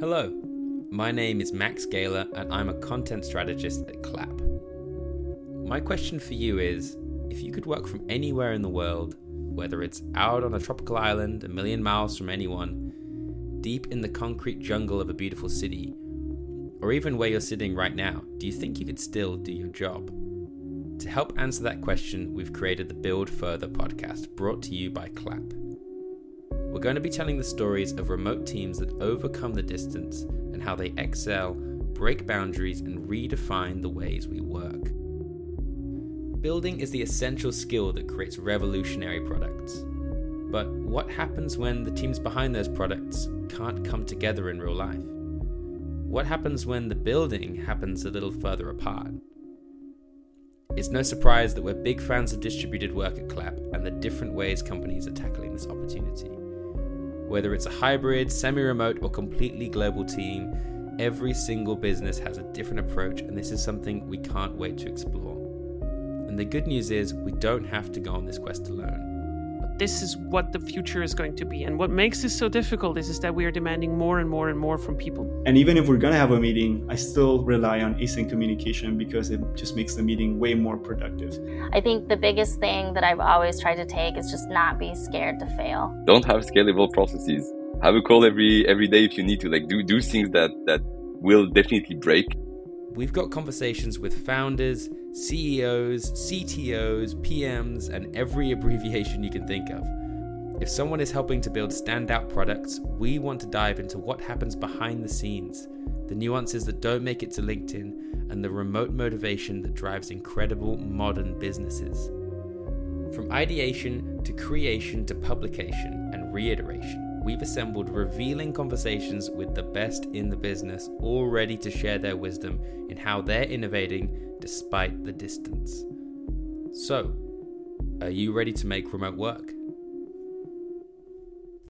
Hello, my name is Max Gayler and I'm a content strategist at Claap. My question for you is if you could work from anywhere in the world, whether it's out on a tropical island a million miles from anyone, deep in the concrete jungle of a beautiful city, or even where you're sitting right now, do you think you could still do your job? To help answer that question, we've created the Build Further podcast brought to you by Claap. We're going to be telling the stories of remote teams that overcome the distance and how they excel, break boundaries, and redefine the ways we work. Building is the essential skill that creates revolutionary products. But what happens when the teams behind those products can't come together in real life? What happens when the building happens a little further apart? It's no surprise that we're big fans of distributed work at Claap and the different ways companies are tackling this opportunity. Whether it's a hybrid, semi remote, or completely global team, every single business has a different approach, and this is something we can't wait to explore. And the good news is, we don't have to go on this quest alone this is what the future is going to be. And what makes this so difficult is, is that we are demanding more and more and more from people. And even if we're going to have a meeting, I still rely on async communication because it just makes the meeting way more productive. I think the biggest thing that I've always tried to take is just not be scared to fail. Don't have scalable processes. Have a call every every day if you need to. Like do do things that that will definitely break. We've got conversations with founders CEOs, CTOs, PMs, and every abbreviation you can think of. If someone is helping to build standout products, we want to dive into what happens behind the scenes, the nuances that don't make it to LinkedIn, and the remote motivation that drives incredible modern businesses. From ideation to creation to publication and reiteration we've assembled revealing conversations with the best in the business, all ready to share their wisdom in how they're innovating despite the distance. So, are you ready to make remote work?